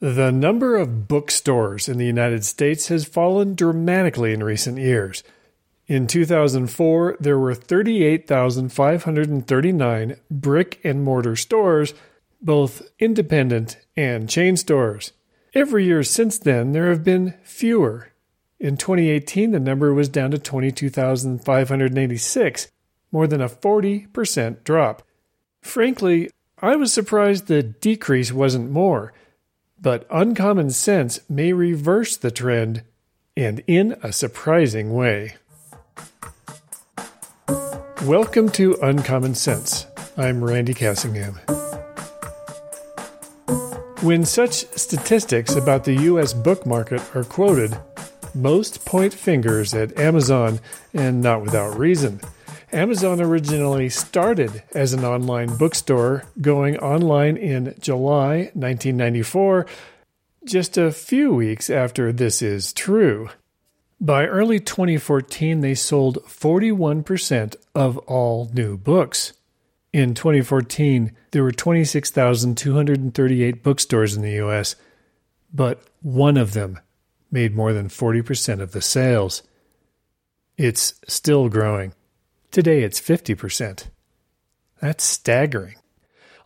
The number of bookstores in the United States has fallen dramatically in recent years. In 2004, there were 38,539 brick and mortar stores, both independent and chain stores. Every year since then, there have been fewer. In 2018, the number was down to 22,586, more than a 40% drop. Frankly, I was surprised the decrease wasn't more but uncommon sense may reverse the trend, and in a surprising way. Welcome to Uncommon Sense. I'm Randy Cassingham. When such statistics about the U.S. book market are quoted, most point fingers at Amazon, and not without reason. Amazon originally started as an online bookstore, going online in July 1994, just a few weeks after This Is True. By early 2014, they sold 41% of all new books. In 2014, there were 26,238 bookstores in the US, but one of them made more than 40% of the sales. It's still growing. Today it's 50%. That's staggering.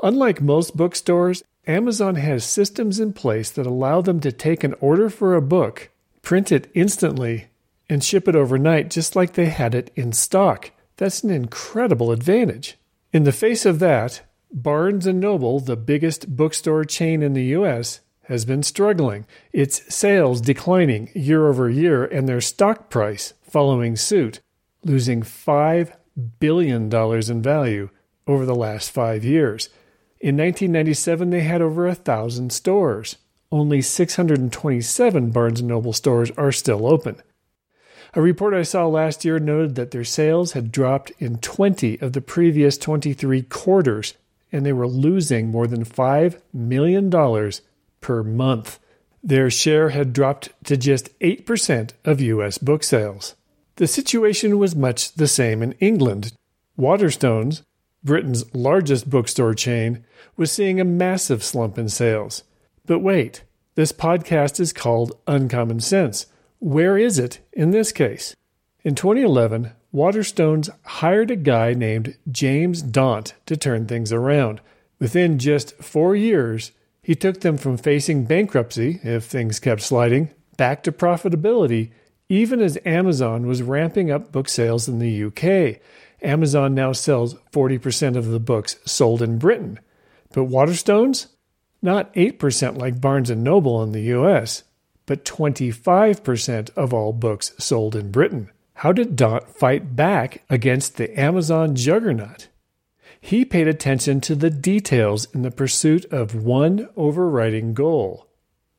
Unlike most bookstores, Amazon has systems in place that allow them to take an order for a book, print it instantly, and ship it overnight just like they had it in stock. That's an incredible advantage. In the face of that, Barnes & Noble, the biggest bookstore chain in the US, has been struggling, its sales declining year over year and their stock price following suit, losing 5 billion dollars in value over the last five years. In 1997, they had over a thousand stores. Only 627 Barnes & Noble stores are still open. A report I saw last year noted that their sales had dropped in 20 of the previous 23 quarters, and they were losing more than $5 million per month. Their share had dropped to just 8% of U.S. book sales. The situation was much the same in England. Waterstones, Britain's largest bookstore chain, was seeing a massive slump in sales. But wait, this podcast is called Uncommon Sense. Where is it in this case? In 2011, Waterstones hired a guy named James Daunt to turn things around. Within just four years, he took them from facing bankruptcy, if things kept sliding, back to profitability even as Amazon was ramping up book sales in the UK. Amazon now sells 40% of the books sold in Britain. But Waterstones? Not 8% like Barnes & Noble in the US, but 25% of all books sold in Britain. How did Daunt fight back against the Amazon juggernaut? He paid attention to the details in the pursuit of one overriding goal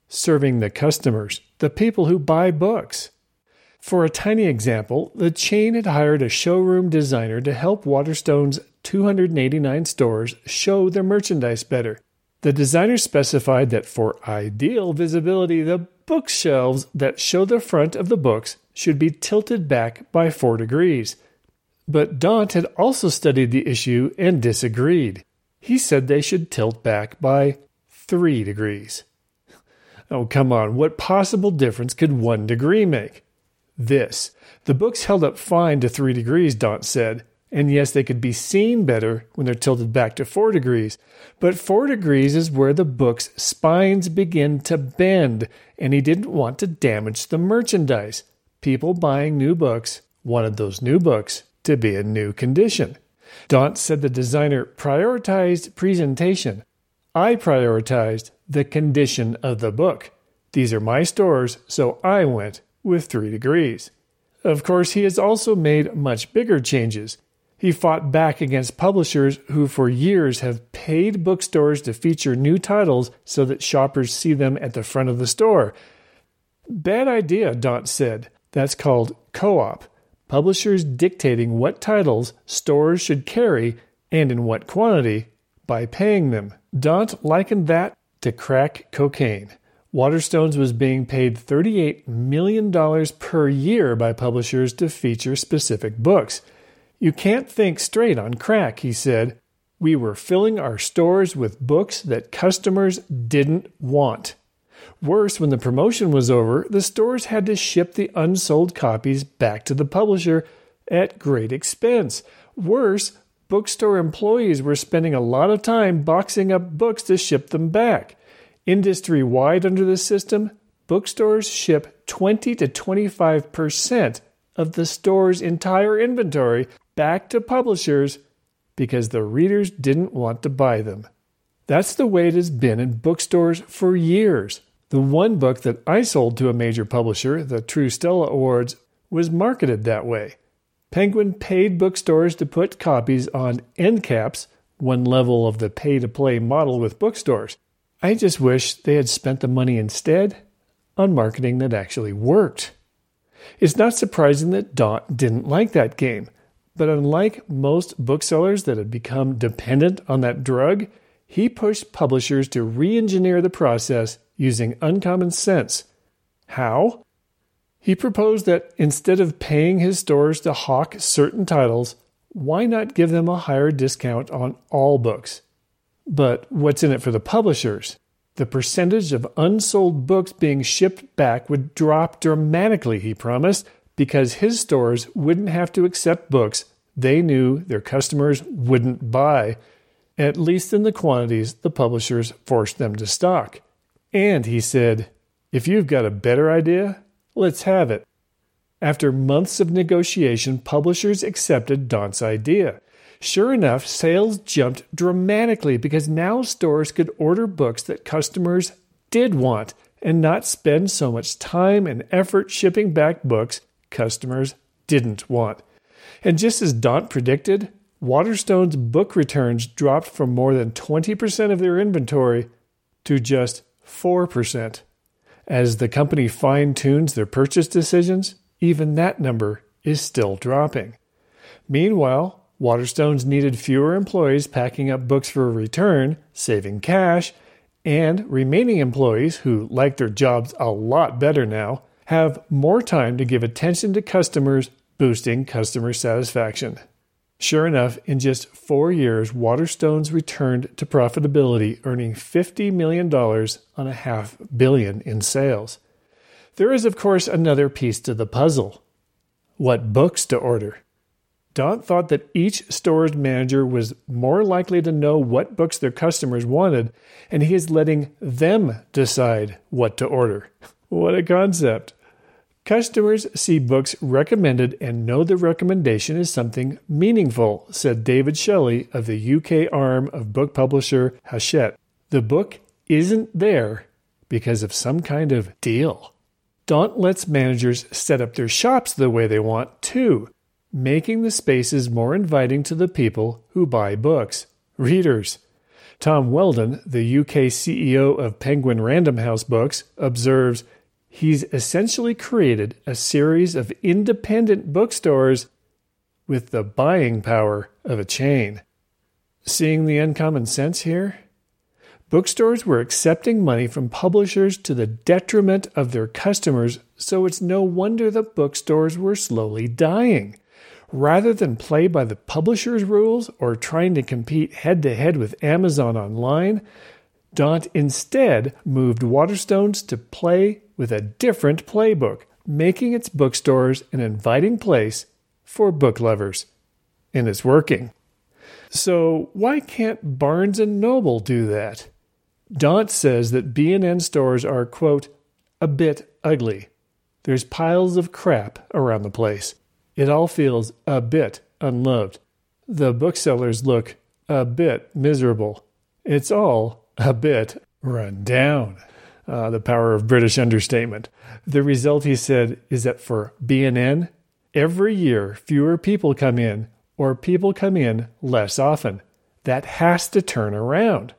serving the customers, the people who buy books. For a tiny example, the chain had hired a showroom designer to help Waterstone's 289 stores show their merchandise better. The designer specified that for ideal visibility, the bookshelves that show the front of the books should be tilted back by 4 degrees. But Daunt had also studied the issue and disagreed. He said they should tilt back by 3 degrees. Oh, come on, what possible difference could 1 degree make? This. The books held up fine to 3 degrees, Daunt said. And yes, they could be seen better when they're tilted back to 4 degrees, but 4 degrees is where the book's spines begin to bend, and he didn't want to damage the merchandise. People buying new books wanted those new books to be in new condition. Daunt said the designer prioritized presentation. I prioritized the condition of the book. These are my stores, so I went with 3 degrees. Of course, he has also made much bigger changes. He fought back against publishers who, for years, have paid bookstores to feature new titles so that shoppers see them at the front of the store. Bad idea, Daunt said. That's called co op. Publishers dictating what titles stores should carry and in what quantity by paying them. Daunt likened that to crack cocaine. Waterstones was being paid $38 million per year by publishers to feature specific books. You can't think straight on crack, he said. We were filling our stores with books that customers didn't want. Worse, when the promotion was over, the stores had to ship the unsold copies back to the publisher at great expense. Worse, bookstore employees were spending a lot of time boxing up books to ship them back. Industry wide under the system, bookstores ship 20 to 25% of the store's entire inventory back to publishers because the readers didn't want to buy them. That's the way it has been in bookstores for years. The one book that I sold to a major publisher, the True Stella Awards, was marketed that way. Penguin paid bookstores to put copies on end caps, one level of the pay to play model with bookstores. I just wish they had spent the money instead on marketing that actually worked. It's not surprising that Daunt didn't like that game, but unlike most booksellers that had become dependent on that drug, he pushed publishers to re engineer the process using uncommon sense. How? He proposed that instead of paying his stores to hawk certain titles, why not give them a higher discount on all books? But what's in it for the publishers? The percentage of unsold books being shipped back would drop dramatically, he promised, because his stores wouldn't have to accept books they knew their customers wouldn't buy, at least in the quantities the publishers forced them to stock. And he said, If you've got a better idea, let's have it. After months of negotiation, publishers accepted Daunt's idea. Sure enough, sales jumped dramatically because now stores could order books that customers did want and not spend so much time and effort shipping back books customers didn't want. And just as Daunt predicted, Waterstone's book returns dropped from more than 20% of their inventory to just 4%. As the company fine tunes their purchase decisions, even that number is still dropping. Meanwhile, Waterstones needed fewer employees packing up books for return, saving cash, and remaining employees who like their jobs a lot better now have more time to give attention to customers, boosting customer satisfaction. Sure enough, in just four years, Waterstones returned to profitability, earning $50 million on a half billion in sales. There is, of course, another piece to the puzzle what books to order. Daunt thought that each store's manager was more likely to know what books their customers wanted, and he is letting them decide what to order. What a concept! Customers see books recommended and know the recommendation is something meaningful, said David Shelley of the UK arm of book publisher Hachette. The book isn't there because of some kind of deal. Daunt lets managers set up their shops the way they want, too, making the spaces more inviting to the people who buy books, readers. Tom Weldon, the UK CEO of Penguin Random House Books, observes he's essentially created a series of independent bookstores with the buying power of a chain. Seeing the uncommon sense here? Bookstores were accepting money from publishers to the detriment of their customers, so it's no wonder the bookstores were slowly dying. Rather than play by the publisher's rules or trying to compete head to head with Amazon online, Daunt instead moved Waterstones to play with a different playbook, making its bookstores an inviting place for book lovers. And it's working. So why can't Barnes and Noble do that? Daunt says that B&N stores are quote a bit ugly. There's piles of crap around the place. It all feels a bit unloved. The booksellers look a bit miserable. It's all a bit run down. Uh, the power of British understatement. The result, he said, is that for B&N, every year fewer people come in, or people come in less often. That has to turn around.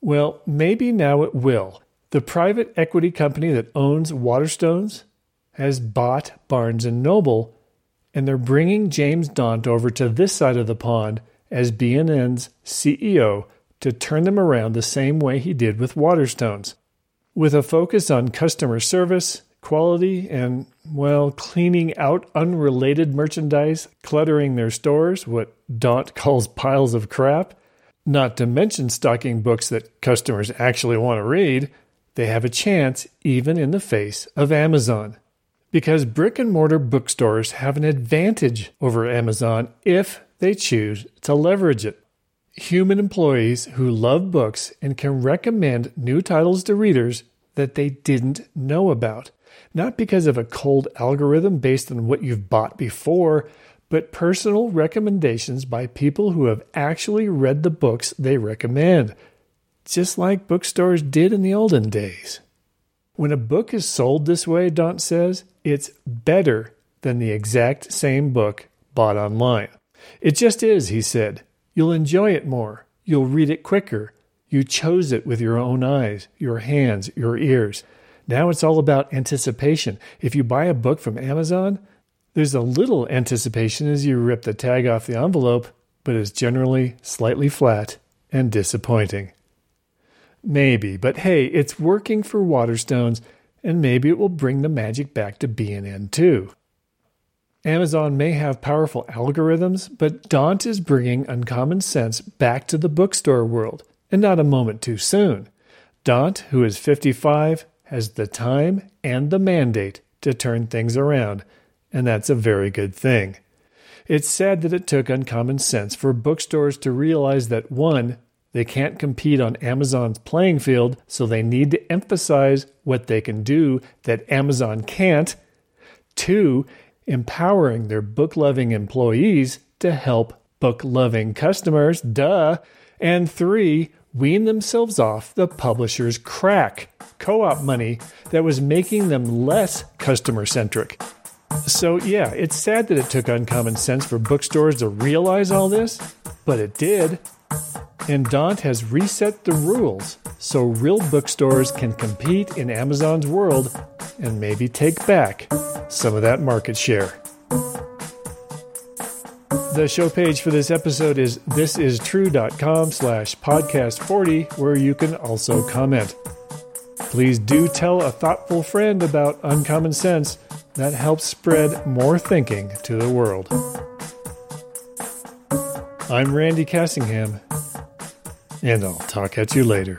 Well, maybe now it will. The private equity company that owns Waterstones has bought Barnes and Noble, and they're bringing James Daunt over to this side of the pond as B&N's CEO to turn them around the same way he did with Waterstones with a focus on customer service, quality, and, well, cleaning out unrelated merchandise, cluttering their stores, what Daunt calls piles of crap, not to mention stocking books that customers actually want to read. they have a chance even in the face of Amazon. Because brick and mortar bookstores have an advantage over Amazon if they choose to leverage it. Human employees who love books and can recommend new titles to readers that they didn't know about. Not because of a cold algorithm based on what you've bought before, but personal recommendations by people who have actually read the books they recommend, just like bookstores did in the olden days. When a book is sold this way, Daunt says, it's better than the exact same book bought online. It just is, he said. You'll enjoy it more. You'll read it quicker. You chose it with your own eyes, your hands, your ears. Now it's all about anticipation. If you buy a book from Amazon, there's a little anticipation as you rip the tag off the envelope, but it's generally slightly flat and disappointing. Maybe, but hey, it's working for Waterstones, and maybe it will bring the magic back to B&N too. Amazon may have powerful algorithms, but Daunt is bringing uncommon sense back to the bookstore world, and not a moment too soon. Daunt, who is 55, has the time and the mandate to turn things around, and that's a very good thing. It's sad that it took uncommon sense for bookstores to realize that one, they can't compete on Amazon's playing field, so they need to emphasize what they can do that Amazon can't. Two, empowering their book loving employees to help book loving customers, duh. And three, wean themselves off the publisher's crack, co op money that was making them less customer centric. So, yeah, it's sad that it took uncommon sense for bookstores to realize all this, but it did. And Daunt has reset the rules so real bookstores can compete in Amazon's world and maybe take back some of that market share. The show page for this episode is thisistrue.com slash podcast 40, where you can also comment. Please do tell a thoughtful friend about uncommon sense. That helps spread more thinking to the world. I'm Randy Cassingham and I'll talk at you later.